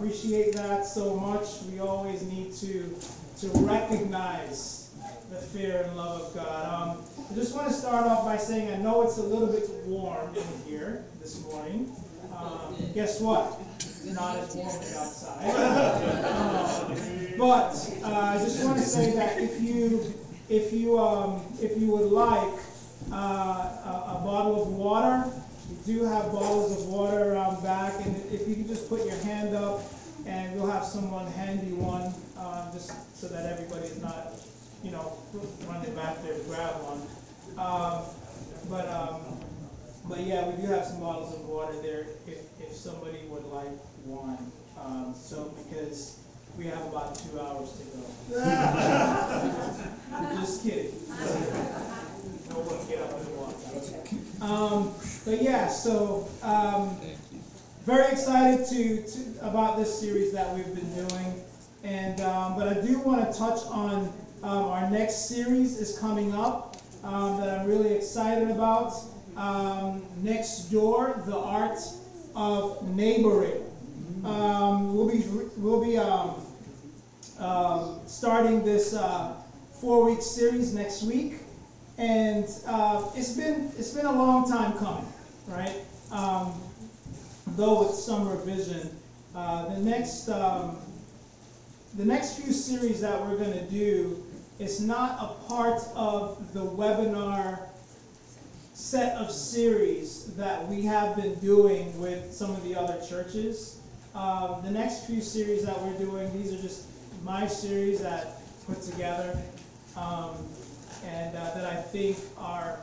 appreciate that so much. We always need to to recognize the fear and love of God. Um, I just want to start off by saying I know it's a little bit warm in here this morning. Um, guess what? Not as warm as outside. Um, but uh, I just want to say that if you if you um, if you would like uh, a, a bottle of water, we do have bottles of water around back, and if you could just put your hand up, and we'll have someone hand you one, uh, just so that everybody is not, you know, running back there to grab one. Um, but um, but yeah, we do have some bottles of water there if if somebody would like one. Um, so because we have about two hours to go. Just kidding. No one get up and walk. Um, but yeah, so um, very excited to, to about this series that we've been doing, and um, but I do want to touch on um, our next series is coming up um, that I'm really excited about. Um, next door, the art of neighboring. We'll be we'll be starting this uh, four-week series next week, and uh, it's been it's been a long time coming, right? Um, though with some revision, uh, the next um, the next few series that we're going to do is not a part of the webinar set of series that we have been doing with some of the other churches. Um, the next few series that we're doing, these are just my series that put together um, and uh, that I think are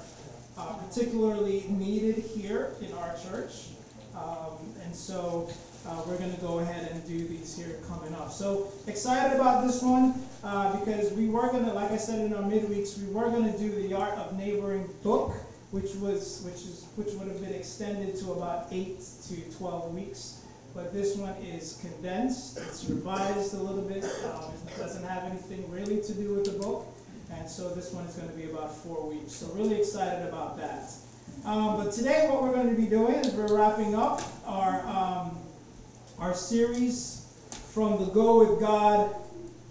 uh, particularly needed here in our church. Um, and so uh, we're going to go ahead and do these here coming up. So excited about this one uh, because we were going to, like I said in our midweeks, we were going to do the Art of Neighboring book, which was which is which would have been extended to about eight to twelve weeks. But this one is condensed. It's revised a little bit. Um, it doesn't have anything really to do with the book, and so this one is going to be about four weeks. So really excited about that. Um, but today, what we're going to be doing is we're wrapping up our um, our series from the Go with God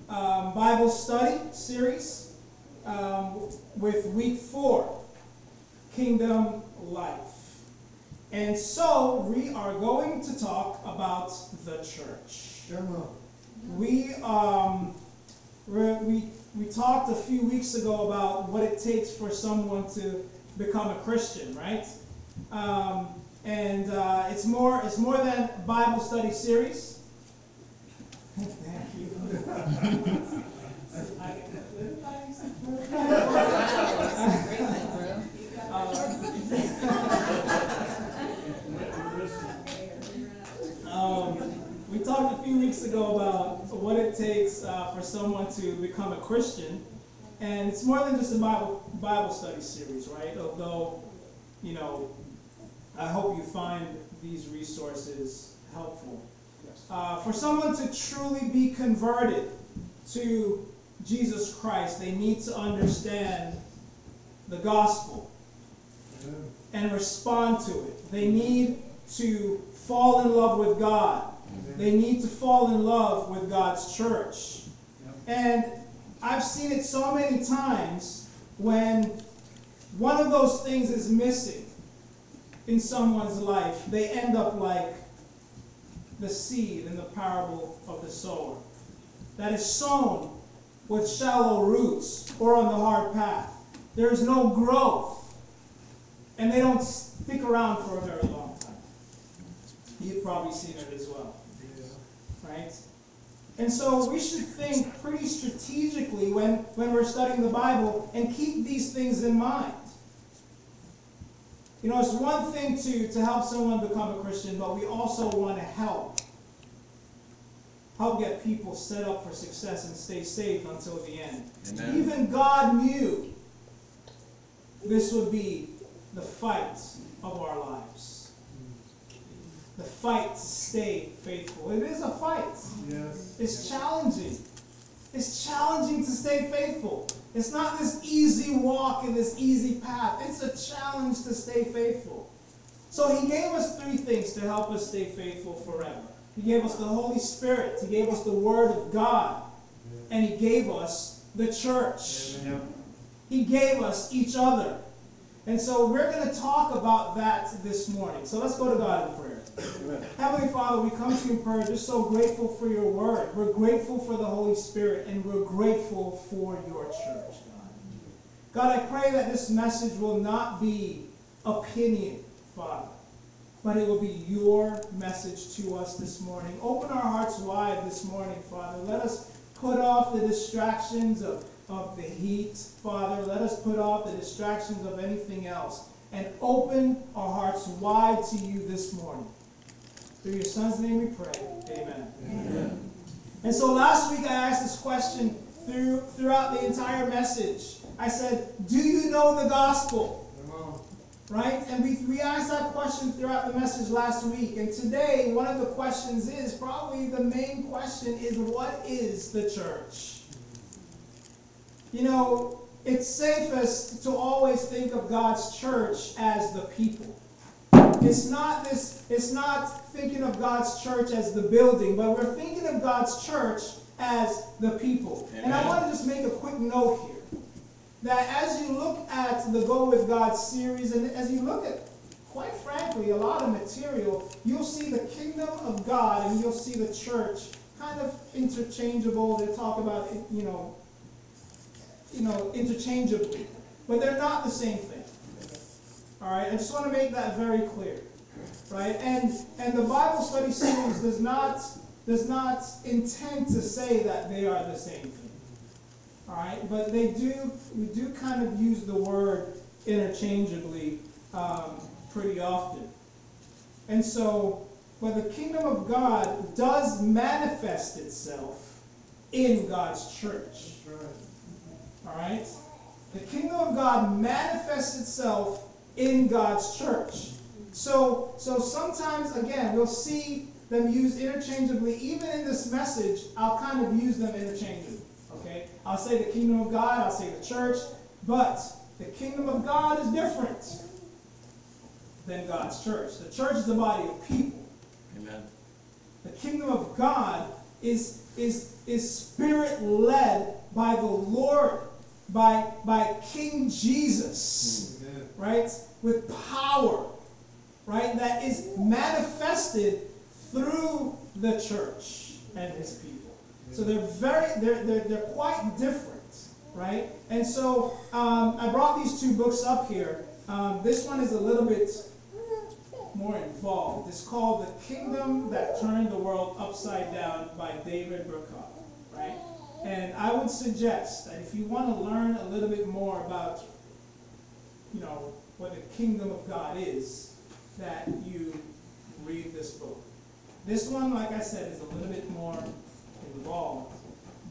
um, Bible Study series um, with week four, Kingdom Life. And so we are going to talk about the church. We um, we we talked a few weeks ago about what it takes for someone to become a Christian, right? Um, and uh, it's more it's more than Bible study series. Thank you. Um, we talked a few weeks ago about what it takes uh, for someone to become a Christian, and it's more than just a Bible Bible study series, right? Although, you know, I hope you find these resources helpful. Uh, for someone to truly be converted to Jesus Christ, they need to understand the gospel and respond to it. They need to fall in love with God. They need to fall in love with God's church. And I've seen it so many times when one of those things is missing in someone's life, they end up like the seed in the parable of the sower that is sown with shallow roots or on the hard path. There is no growth, and they don't stick around for a very long time. You've probably seen it as well, right? And so we should think pretty strategically when, when we're studying the Bible and keep these things in mind. You know, it's one thing to, to help someone become a Christian, but we also want to help. Help get people set up for success and stay safe until the end. Amen. Even God knew this would be the fight of our lives. The fight to stay faithful. It is a fight. Yes. It's challenging. It's challenging to stay faithful. It's not this easy walk and this easy path. It's a challenge to stay faithful. So he gave us three things to help us stay faithful forever. He gave us the Holy Spirit. He gave us the Word of God. And He gave us the church. He gave us each other. And so we're going to talk about that this morning. So let's go to God in prayer. Amen. Heavenly Father, we come to you in prayer just so grateful for your word. We're grateful for the Holy Spirit, and we're grateful for your church, God. God, I pray that this message will not be opinion, Father, but it will be your message to us this morning. Open our hearts wide this morning, Father. Let us put off the distractions of of the heat, Father. Let us put off the distractions of anything else and open our hearts wide to you this morning. Through your Son's name we pray. Amen. Amen. And so last week I asked this question through, throughout the entire message. I said, Do you know the gospel? Right? And we, we asked that question throughout the message last week. And today, one of the questions is probably the main question is what is the church? You know, it's safest to always think of God's church as the people. It's not this, it's not thinking of God's church as the building, but we're thinking of God's church as the people. Amen. And I want to just make a quick note here that as you look at the Go With God series, and as you look at, quite frankly, a lot of material, you'll see the kingdom of God and you'll see the church kind of interchangeable. They talk about, you know, you know, interchangeably, but they're not the same thing. All right, I just want to make that very clear, right? And and the Bible study series does not does not intend to say that they are the same thing. All right, but they do we do kind of use the word interchangeably um, pretty often, and so, but the kingdom of God does manifest itself in God's church. All right? The kingdom of God manifests itself in God's church. So, so sometimes, again, we'll see them used interchangeably. Even in this message, I'll kind of use them interchangeably. Okay? I'll say the kingdom of God, I'll say the church, but the kingdom of God is different than God's church. The church is the body of people. Amen. The kingdom of God is, is, is spirit led by the Lord by, by King Jesus, Amen. right? With power, right? That is manifested through the church and his people. So they're very, they're, they're, they're quite different, right? And so um, I brought these two books up here. Um, this one is a little bit more involved. It's called The Kingdom That Turned the World Upside Down by David Bercot, right? And I would suggest that if you want to learn a little bit more about, you know, what the kingdom of God is, that you read this book. This one, like I said, is a little bit more involved,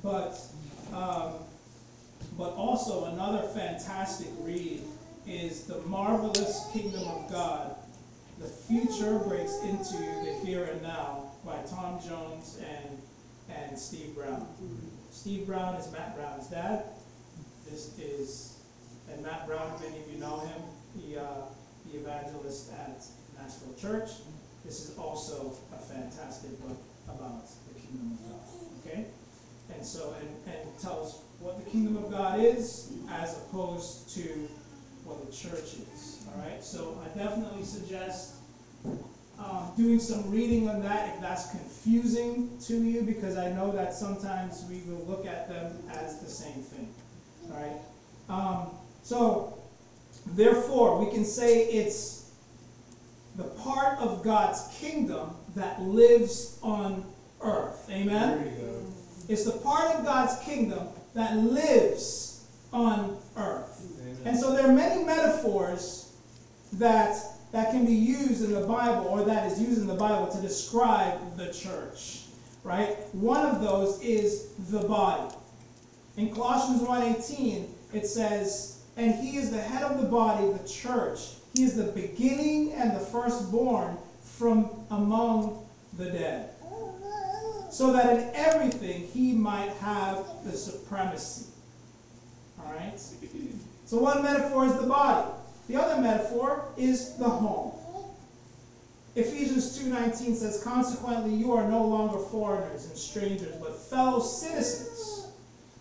but um, but also another fantastic read is the marvelous kingdom of God. The future breaks into the here and now by Tom Jones and and Steve Brown. Steve Brown is Matt Brown's dad. This is, and Matt Brown, many of you know him, the, uh, the evangelist at Nashville Church. This is also a fantastic book about the kingdom of God. Okay? And so, and, and tells what the kingdom of God is as opposed to what the church is. All right? So I definitely suggest um, doing some reading on that if that's confusing to you, because I know that sometimes we will look at them as the same thing. All right. Um, so, therefore, we can say it's the part of God's kingdom that lives on earth. Amen. It's the part of God's kingdom that lives on earth. Amen. And so there are many metaphors that that can be used in the Bible or that is used in the Bible to describe the church, right? One of those is the body. In Colossians 1:18, it says, "And he is the head of the body, the church. He is the beginning and the firstborn from among the dead." So that in everything he might have the supremacy. All right? So one metaphor is the body. The other metaphor is the home. Ephesians 2:19 says, "Consequently, you are no longer foreigners and strangers, but fellow citizens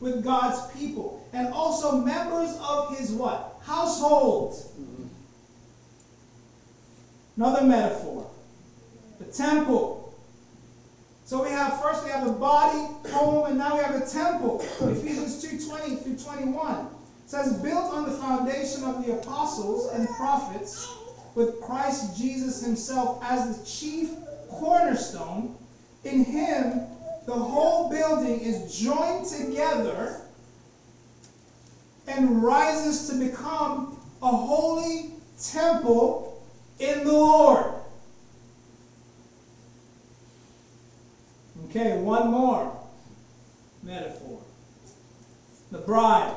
with God's people, and also members of his what? Household." Another metaphor. The temple. So we have first we have the body, home, and now we have a temple. Ephesians 2:20 through 21 says, "Built on the foundation of the apostles and prophets." with Christ Jesus himself as the chief cornerstone. In him, the whole building is joined together and rises to become a holy temple in the Lord. Okay, one more metaphor. The bride.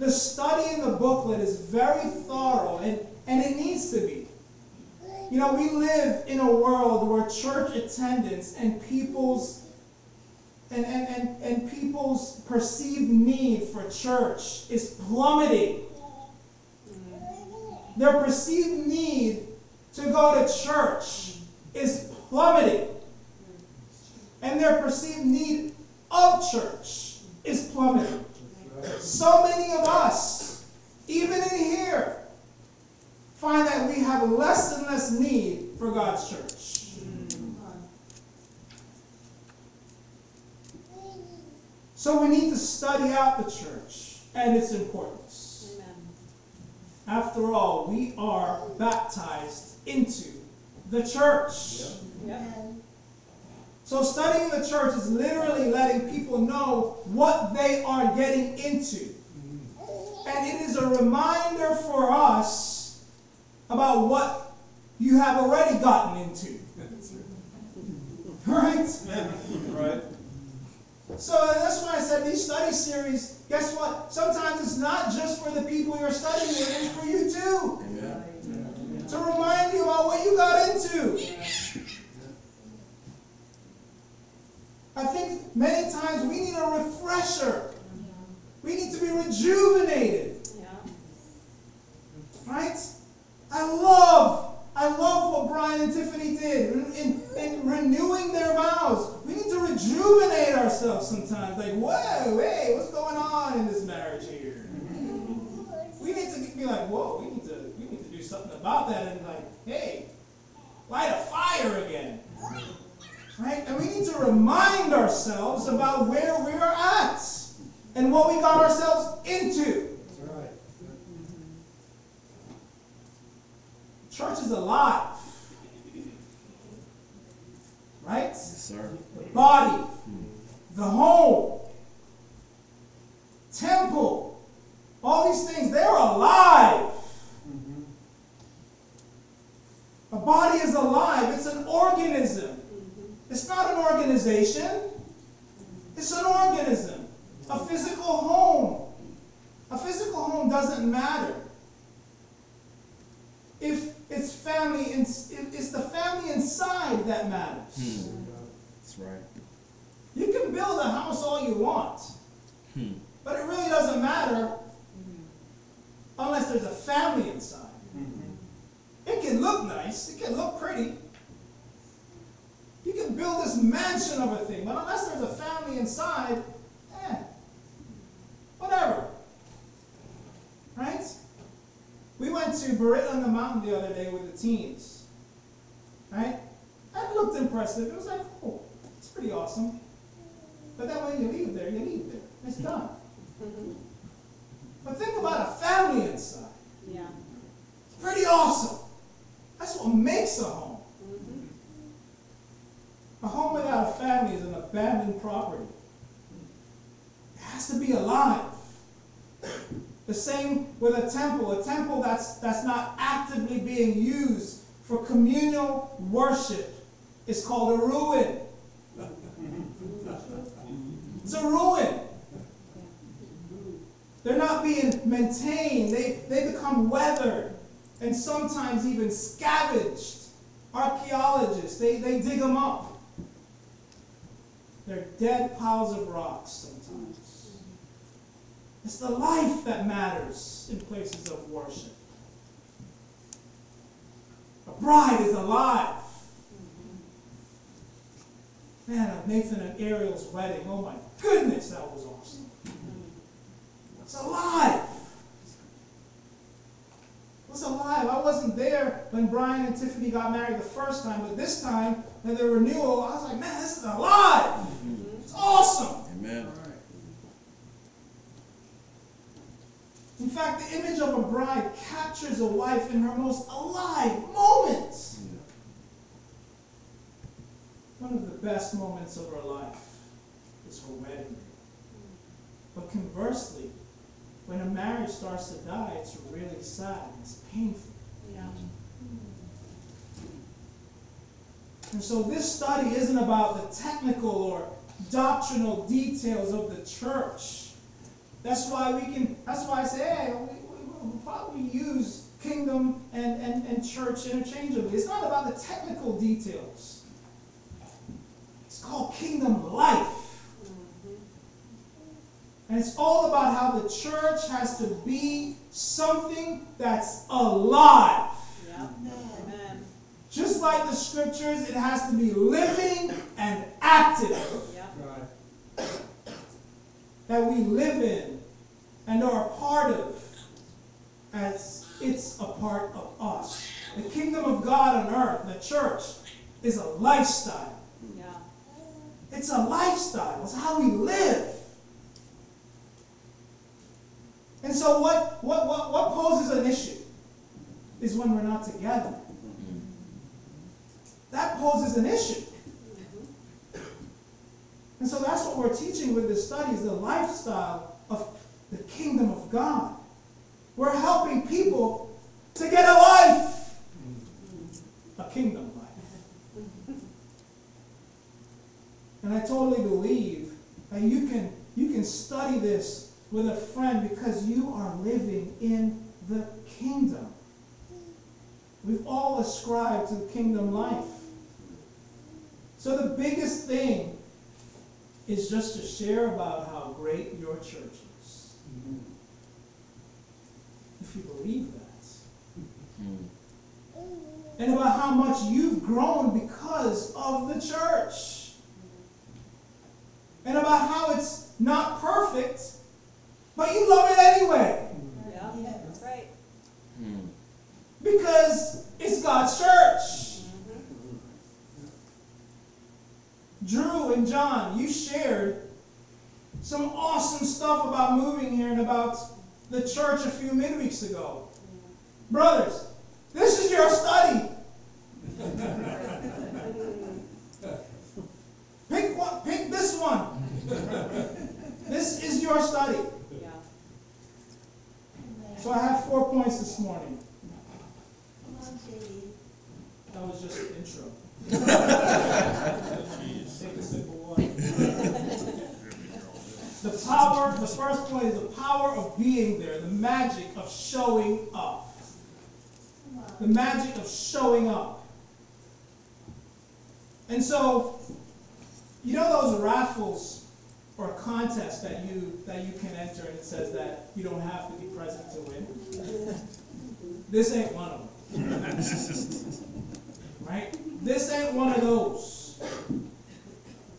The study in the booklet is very thorough, and, and it needs to be. You know, we live in a world where church attendance and people's and, and, and, and people's perceived need for church is plummeting. Their perceived need to go to church is plummeting. And their perceived need of church is plummeting. So many of us, even in here, find that we have less and less need for God's church. So we need to study out the church and its importance. Amen. After all, we are baptized into the church. Yeah. Yeah. So studying the church is literally letting people know what they are getting into. And it is a reminder for us about what you have already gotten into. Right? Right. So that's why I said these study series, guess what? Sometimes it's not just for the people you're studying with, it's for you too. Yeah. To remind you about what you got into. I think many times we need a refresher. We need to be rejuvenated. Right? I love, I love what Brian and Tiffany did in, in, in, renewing their vows. We need to rejuvenate ourselves sometimes. Like, whoa, hey, what's going on in this marriage here? We need to be like, whoa, we need to, we need to do something about that and like, hey, light a fire again. Right? And we need to remind ourselves about where we are at and what we got ourselves into. Right. Church is alive. Right? Yes, sir. The body, the home, temple, all these things, they're alive. Mm-hmm. A body is alive, it's an organism. It's not an organization, it's an organism, a physical home. A physical home doesn't matter. If it's family, it's the family inside that matters. Hmm. That's right. You can build a house all you want, hmm. but it really doesn't matter unless there's a family inside. Mm-hmm. It can look nice, it can look pretty, you can build this mansion of a thing, but unless there's a family inside, eh, whatever. Right? We went to Barita on the mountain the other day with the teens. Right? That looked impressive. It was like, oh, it's pretty awesome. But then when you leave there, you leave there. It's done. But think about a family inside. Yeah. It's pretty awesome. That's what makes a home. A home without a family is an abandoned property. It has to be alive. The same with a temple. A temple that's, that's not actively being used for communal worship is called a ruin. It's a ruin. They're not being maintained. They, they become weathered and sometimes even scavenged. Archaeologists, they, they dig them up. They're dead piles of rocks sometimes. It's the life that matters in places of worship. A bride is alive. Man, Nathan and Ariel's wedding, oh my goodness, that was awesome. It's alive. It was alive. I wasn't there when Brian and Tiffany got married the first time, but this time, when the renewal, I was like, man, this is alive. It's awesome. Amen. In fact, the image of a bride captures a wife in her most alive moments. One of the best moments of her life is her wedding day. But conversely, when a marriage starts to die, it's really sad and it's painful. Yeah. And so this study isn't about the technical or doctrinal details of the church. That's why we can, that's why I say, hey, we, we, we'll probably use kingdom and, and, and church interchangeably. It's not about the technical details. It's called kingdom life. And it's all about how the church has to be something that's alive. Yeah. Amen. Just like the scriptures, it has to be living and active Yeah. that we live in and are a part of as it's a part of us. The kingdom of God on earth, the church, is a lifestyle. Yeah. It's a lifestyle. It's how we live. And so what, what, what, what poses an issue is when we're not together. Mm-hmm. That poses an issue. And so that's what we're teaching with this study is the lifestyle of the kingdom of God. We're helping people to get a life. A kingdom life. And I totally believe that you can you can study this with a friend because you are living in the kingdom. We've all ascribed to the kingdom life. So the biggest thing is just to share about how great your church is. Mm-hmm. If you believe that. Mm-hmm. And about how much you've grown because of the church. Mm-hmm. And about how it's not perfect, but you love it anyway. Yeah. That's right. Mm. Because it's God's church. Drew and John, you shared some awesome stuff about moving here and about the church a few midweeks ago. Brothers, this is your study. pick one, pick this one. This is your study. Yeah. So I have four points this morning. Come on, JD. That was just the intro. Take a simple one. The power, the first point is the power of being there, the magic of showing up. The magic of showing up. And so, you know those raffles or contests that you that you can enter and it says that you don't have to be present to win? This ain't one of them. Right? This ain't one of those.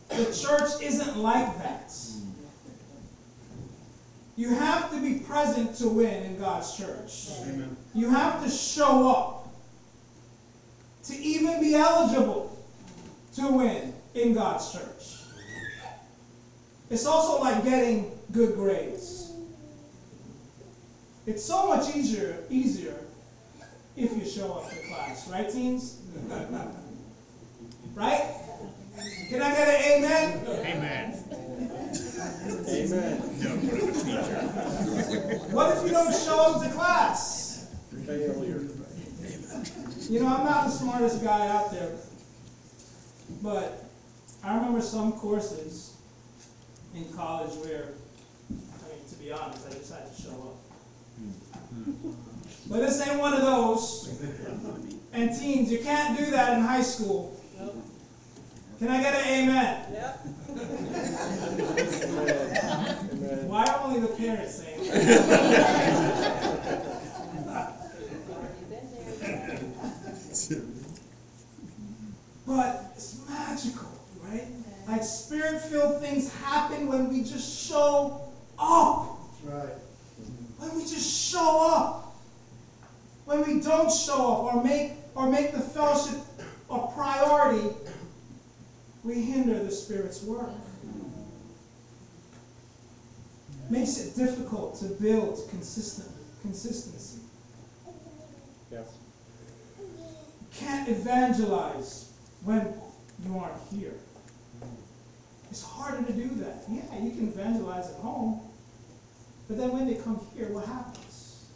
The church isn't like that. You have to be present to win in God's church. You have to show up to even be eligible to win in God's church. It's also like getting good grades. It's so much easier easier if you show up to class, right, teens? right? Can I get an amen? Amen. Amen. No, what teacher. What if if you don't show up to class? Failure. You know, I'm not the smartest guy out there, but I remember some courses in college where, I mean, to be honest, I just had to show up. But this ain't one of those. And teens, you can't do that in high school. Can I get an amen? Yep. Why are only the parents saying that? Already been there. But it's magical, right? Like spirit filled things happen when we just show up. Right. When we just show up. When we don't show up or make or make the fellowship a priority, we hinder the Spirit's work. Makes it difficult to build consistent consistency. Yes. can't evangelize when you aren't here. It's harder to do that. Yeah, you can evangelize at home, but then when they come here, what happens?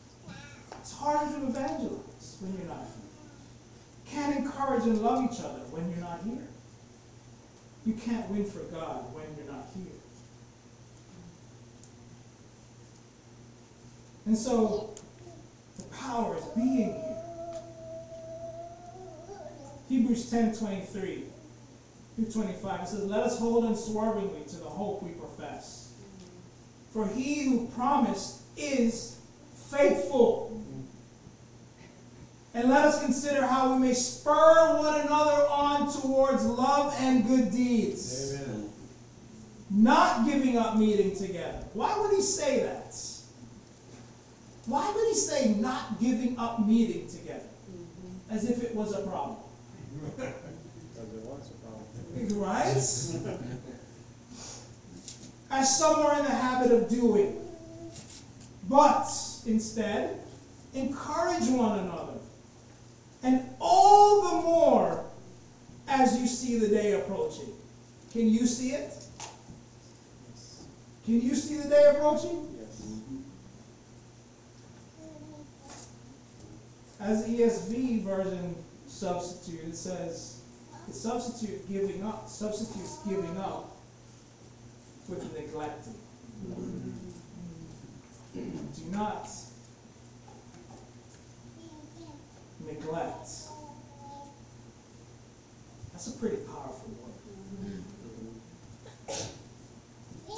It's harder to evangelize when you're not here. Can't encourage and love each other when you're not here. You can't win for God when you're not here. And so, the power is being here. Hebrews 10 23 through 25. It says, Let us hold unswervingly to the hope we profess. For he who promised is faithful. And let us consider how we may spur one another on towards love and good deeds. Amen. Not giving up meeting together. Why would he say that? Why would he say not giving up meeting together? Mm-hmm. As if it was a problem. Because it was a problem. Right? As some are in the habit of doing. But instead, encourage one another. And all the more as you see the day approaching. Can you see it? Can you see the day approaching? As the ESV version substitute, it says, it substitute giving up, substitutes giving up with neglecting. Do not neglect. That's a pretty powerful word.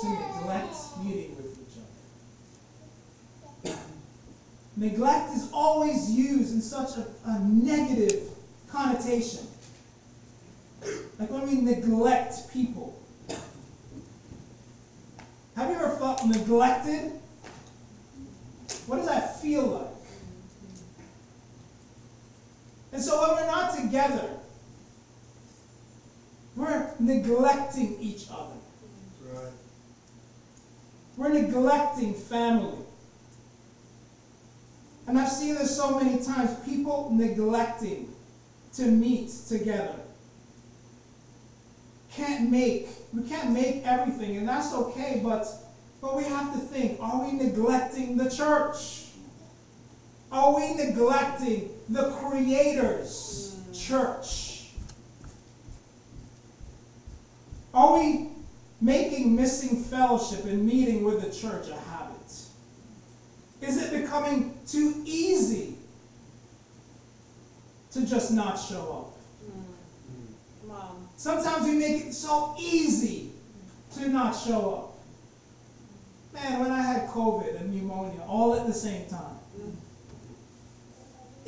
To neglect meeting with each other. Neglect is always used in such a, a negative connotation. Like when we neglect people. Have you ever felt neglected? What does that feel like? And so when we're not together, we're neglecting each other. Right. We're neglecting family. And I've seen this so many times people neglecting to meet together. Can't make, we can't make everything, and that's okay, but, but we have to think are we neglecting the church? Are we neglecting the Creator's church? Are we making missing fellowship and meeting with the church a habit? Is it becoming too easy to just not show up? Hmm. Come. Sometimes we make it so easy to not show up. Man, when I had COVID and pneumonia all at the same time,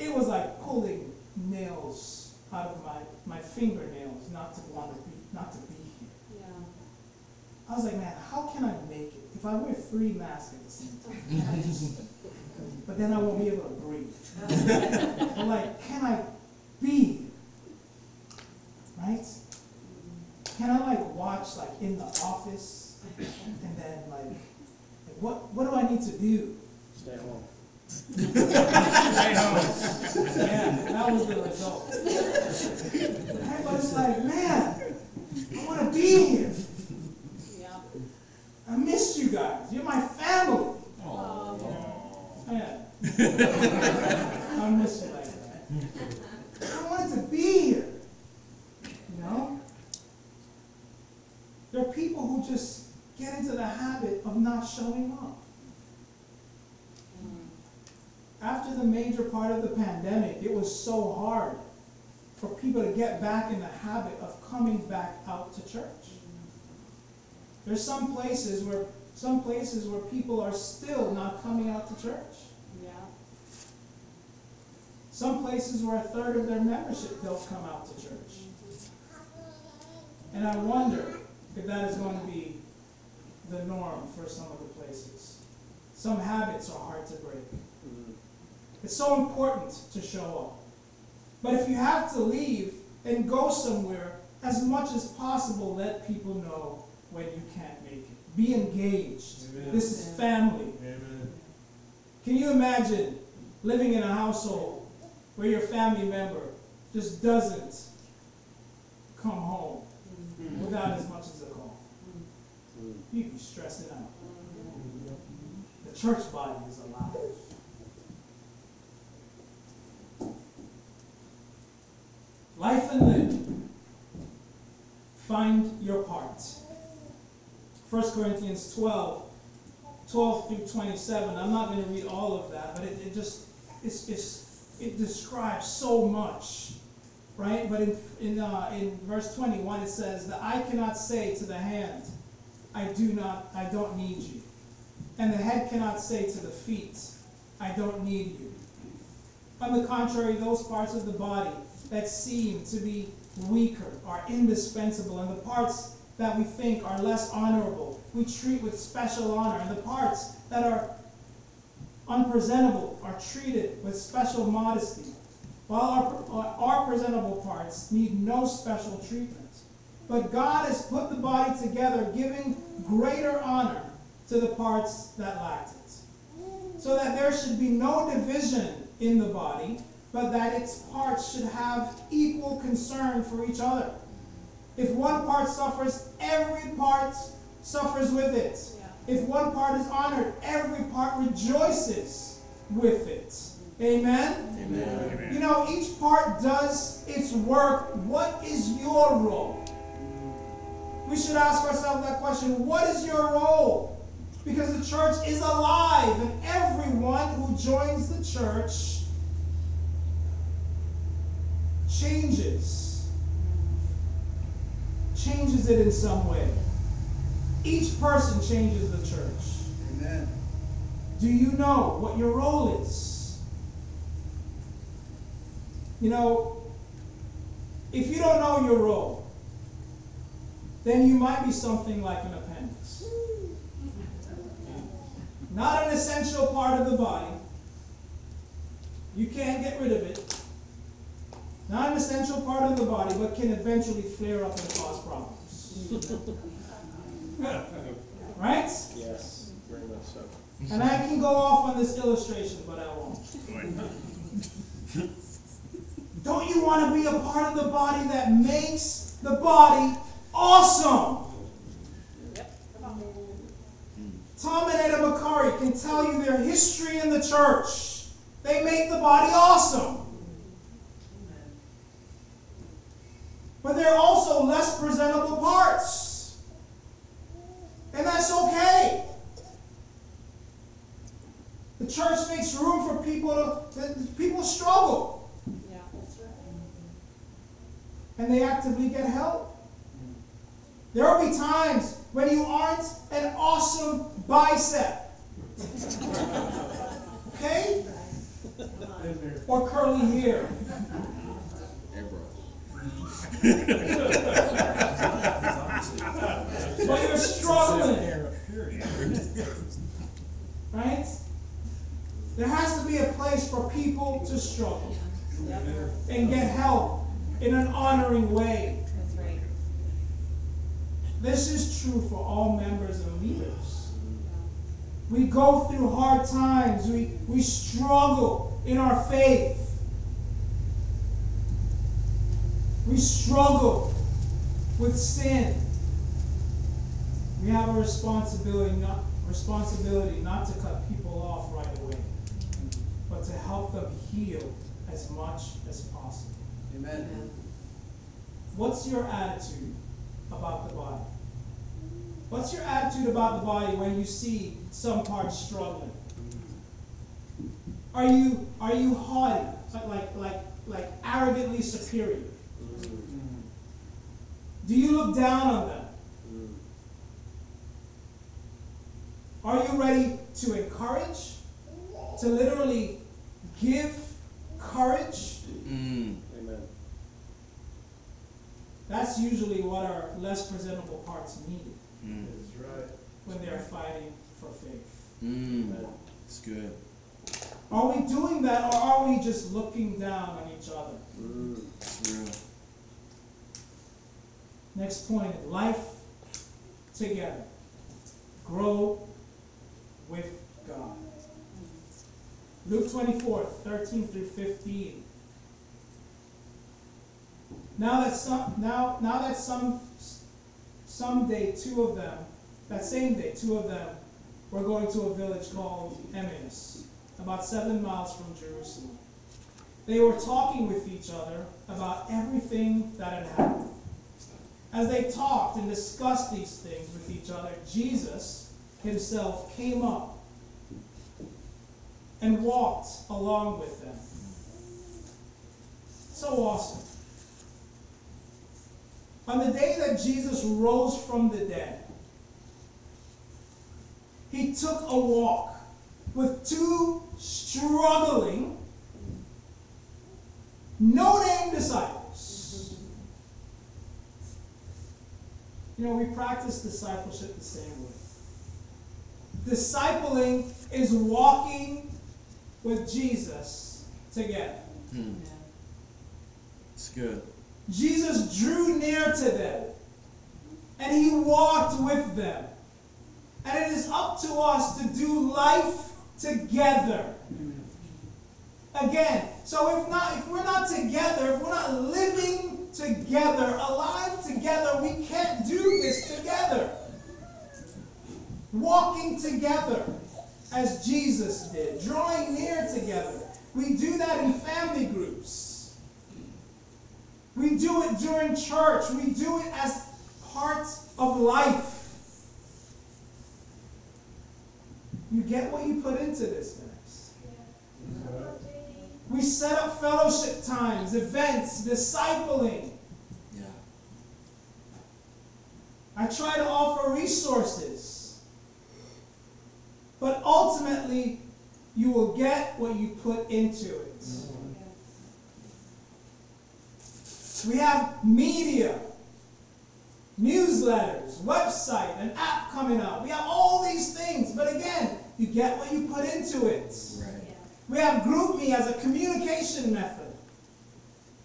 it was like pulling nails out of my, my fingernails not to want to be not to be here. Yeah. I was like, man, how can I make it if I wear three masks at the same time? but then I won't be able to breathe. I'm like, can I be? Right? Can I like watch like in the office and then like, like what what do I need to do? Stay home. I know. Yeah, that was the result. I was like, man, I want to be here. Yeah. I missed you guys. You're my family. Aww. Oh, yeah. I miss you like that. I wanted to be here. You know? There are people who just get into the habit of not showing up. Major part of the pandemic, it was so hard for people to get back in the habit of coming back out to church. There's some places where some places where people are still not coming out to church. Yeah. Some places where a third of their membership don't come out to church. And I wonder if that is going to be the norm for some of the places. Some habits are hard to break. It's so important to show up. But if you have to leave and go somewhere, as much as possible, let people know when you can't make it. Be engaged. Amen. This is family. Amen. Can you imagine living in a household where your family member just doesn't come home without as much as a call? Mm-hmm. You'd be stressing out. The church body is alive. Life and limb. Find your part. 1 Corinthians 12, 12 through 27. I'm not going to read all of that, but it, it just it's, it's, it describes so much, right? But in, in, uh, in verse 21, it says, The eye cannot say to the hand, I do not, I don't need you. And the head cannot say to the feet, I don't need you. On the contrary, those parts of the body that seem to be weaker are indispensable, and the parts that we think are less honorable we treat with special honor, and the parts that are unpresentable are treated with special modesty, while our, our presentable parts need no special treatment. But God has put the body together, giving greater honor to the parts that lacked it, so that there should be no division in the body, but that its parts should have equal concern for each other. If one part suffers, every part suffers with it. Yeah. If one part is honored, every part rejoices with it. Amen? Amen. You know, each part does its work. What is your role? We should ask ourselves that question. What is your role? Because the church is alive, and everyone who joins the church changes. Changes it in some way. Each person changes the church. Amen. Do you know what your role is? You know, if you don't know your role, then you might be something like an appendix. Not an essential part of the body. You can't get rid of it. Not an essential part of the body, but can eventually flare up and cause problems. Right? Yes, very much so. And I can go off on this illustration, but I won't. Don't you want to be a part of the body that makes the body awesome? Yep. Tom and Etta Macari can tell you their history in the church. They make the body awesome. But there are also less presentable parts. And that's okay. The church makes room for people to, that people struggle. Yeah, that's right. and they actively get help. There will be times when you aren't an awesome bicep. Okay? Or curly hair. But you're struggling. Right? There has to be a place for people to struggle and get help in an honoring way. This is true for all members and leaders. We go through hard times. We, we struggle in our faith. We struggle with sin. We have a responsibility not, responsibility not to cut people off right away, but to help them heal as much as possible. Amen. What's your attitude about the body? What's your attitude about the body when you see some parts struggling? Are you are you haughty, like like like, like arrogantly superior? Do you look down on them? Are you ready to encourage? To literally give courage? Mm. Amen. That's usually what our less presentable parts need Mm. That's right. when they're fighting for faith. Mm. Amen. It's good. Are we doing that or are we just looking down on each other? Mm. It's real. Next point life together. Grow with God. Luke 24, 13 through 15. Now that some now now that some someday two of them, that same day, two of them were going to a village called Emmaus, about seven miles from Jerusalem. They were talking with each other about everything that had happened. As they talked and discussed these things with each other, Jesus himself came up and walked along with them. So awesome. On the day that Jesus rose from the dead, he took a walk with two struggling, no name disciples. You know, we practice discipleship the same way. Discipling is walking with Jesus together. Mm. It's good. Jesus drew near to them and he walked with them. And it is up to us to do life together. Again, so if not if we're not together, if we're not living together, alive together, we can't do this together. Walking together as Jesus did, drawing near together. We do that in family groups. We do it during church. We do it as part of life. You get what you put into this. We set up fellowship times, events, discipling. Yeah. I try to offer resources. But ultimately, you will get what you put into it. Mm-hmm. We have media, newsletters, website, an app coming out. We have all these things. But again, you get what you put into it. Right. We have GroupMe as a communication method.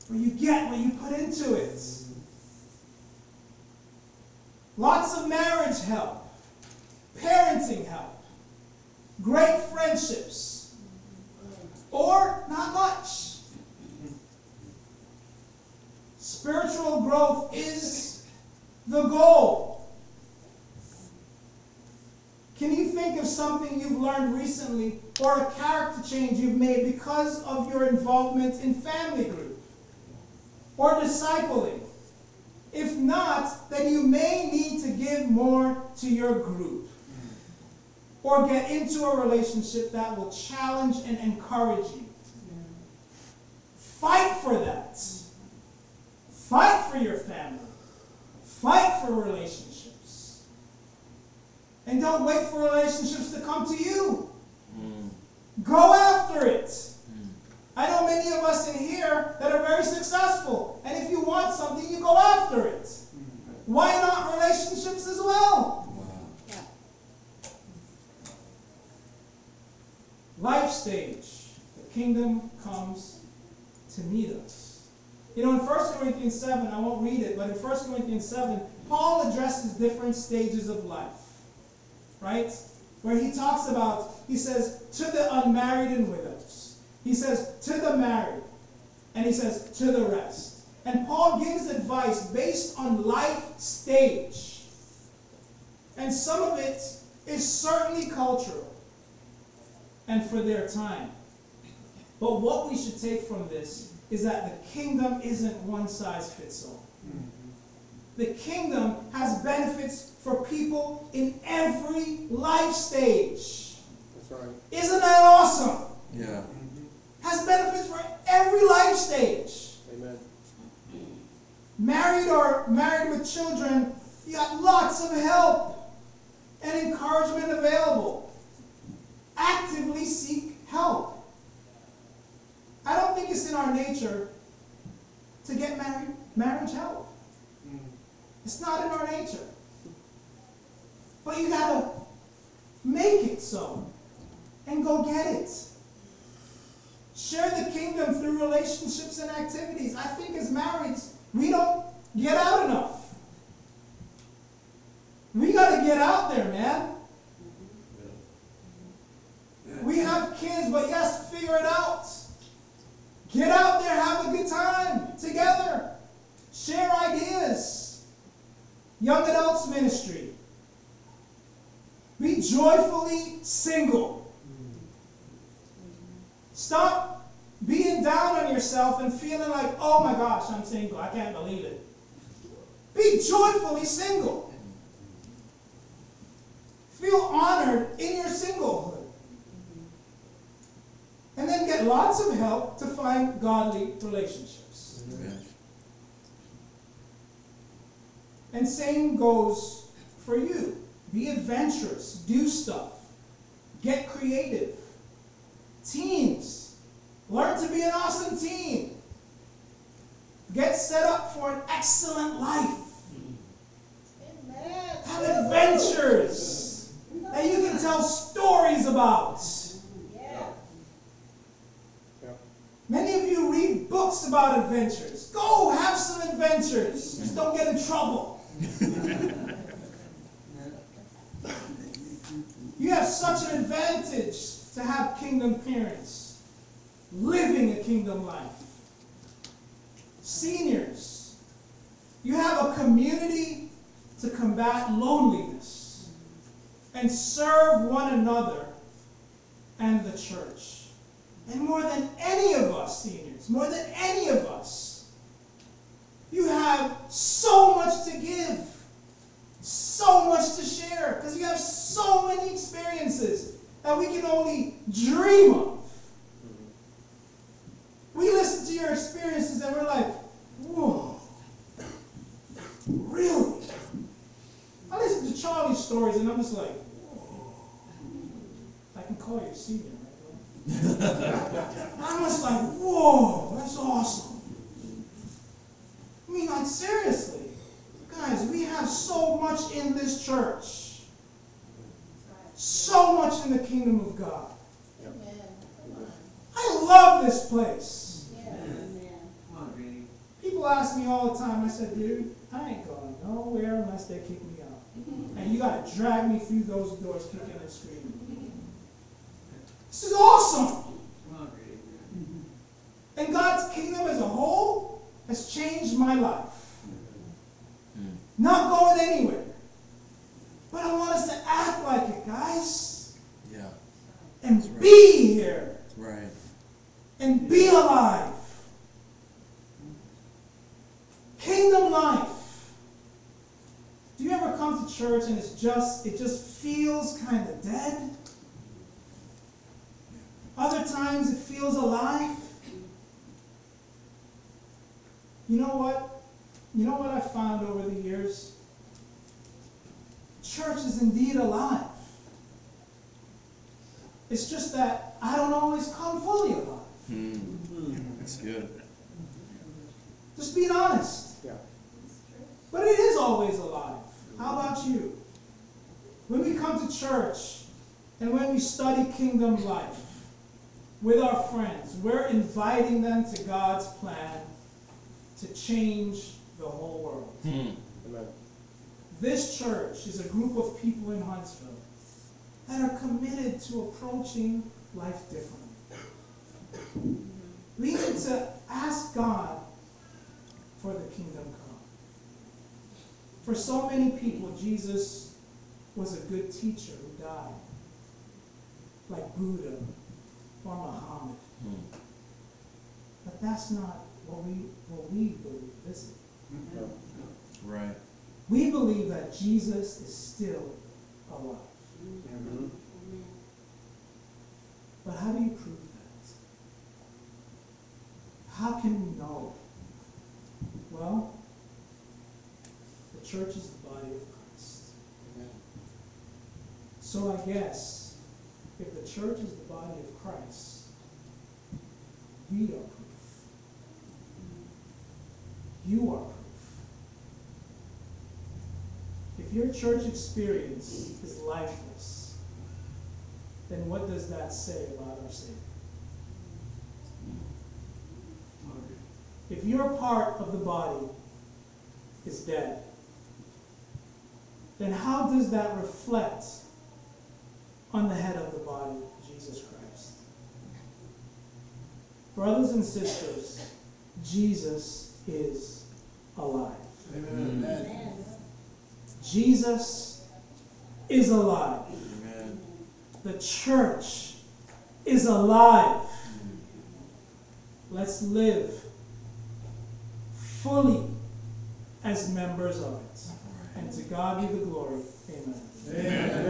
Where you get what you put into it. Lots of marriage help, parenting help, great friendships, or not much. Spiritual growth is the goal. Can you think of something you've learned recently or a character change you've made because of your involvement in family group or discipling? If not, then you may need to give more to your group or get into a relationship that will challenge and encourage you. Fight for that. Fight for your family. Fight for relationships. And don't wait for relationships to come to you. Mm. Go after it. Mm. I know many of us in here that are very successful. And if you want something, you go after it. Why not relationships as well? Wow. Life stage. The kingdom comes to meet us. You know, in 1 Corinthians 7, I won't read it, but in 1 Corinthians 7, Paul addresses different stages of life. Right? Where he talks about, he says, to the unmarried and widows. He says, to the married. And he says, to the rest. And Paul gives advice based on life stage. And some of it is certainly cultural and for their time. But what we should take from this is that the kingdom isn't one size fits all. Hmm. The kingdom has benefits for people in every life stage. That's right. Isn't that awesome? Yeah. Has benefits for every life stage. Amen. Married or married with children, you got lots of help and encouragement available. Actively seek help. I don't think it's in our nature to get married, marriage help. It's not in our nature. But you gotta make it so and go get it. Share the kingdom through relationships and activities. I think as marrieds, we don't get out enough. We gotta get out there, man. We have kids, but yes, figure it out. Get out there, have a good time together. Share ideas. Young adults ministry. Be joyfully single. Stop being down on yourself and feeling like, oh my gosh, I'm single. I can't believe it. Be joyfully single. Feel honored in your singlehood. And then get lots of help to find godly relationships. Yeah. And same goes for you. Be adventurous, do stuff, get creative. Teens, learn to be an awesome teen. Get set up for an excellent life. Amen. Have adventures that you can tell stories about. Many of you read books about adventures. Go have some adventures. Just don't get in trouble. You have such an advantage to have kingdom parents living a kingdom life. Seniors, you have a community to combat loneliness and serve one another and the church. And more than any of us, seniors, more than any of us, you have so much to give, so much to share, because you have so many experiences that we can only dream of. We listen to your experiences and we're like, whoa, really? I listen to Charlie's stories and I'm just like, whoa. I can call you a senior, right? I'm just like, whoa, that's awesome. I mean, like, seriously. Guys, we have so much in this church. So much in the kingdom of God. Amen. Come on. I love this place. Yeah. Amen. People ask me all the time, I said, dude, I ain't going nowhere unless they kick me out. And you gotta drag me through those doors kicking and screaming. This is awesome. And God's kingdom as a whole has changed my life. Not going anywhere. But I want us to act like it, guys. Yeah. And That's right. be here. Right. And be alive. Kingdom life. Do you ever come to church and it's just it just feels kind of dead? Other times it feels alive. You know what? You know what I found over the years? Church is indeed alive. It's just that I don't always come fully alive. Hmm. That's good. Just being honest. Yeah. But it is always alive. How about you? When we come to church and when we study kingdom life with our friends, we're inviting them to God's plan to change the whole world. Hmm. Amen. This church is a group of people in Huntsville that are committed to approaching life differently. We need to ask God for the kingdom come. For so many people, Jesus was a good teacher who died, like Buddha or Muhammad. Hmm. But that's not what we what we believe, is it? No. Right. We believe that Jesus is still alive. Mhm. But how do you prove that? How can we know? Well, the church is the body of Christ. Amen. So I guess if the church is the body of Christ, we are proof. You are proof. If your church experience is lifeless, then what does that say about our Savior? If your part of the body is dead, then how does that reflect on the head of the body, Jesus Christ? Brothers and sisters, Jesus is alive. Amen. Jesus is alive. Amen. The church is alive. Let's live fully as members of it. And to God be the glory. Amen. Amen.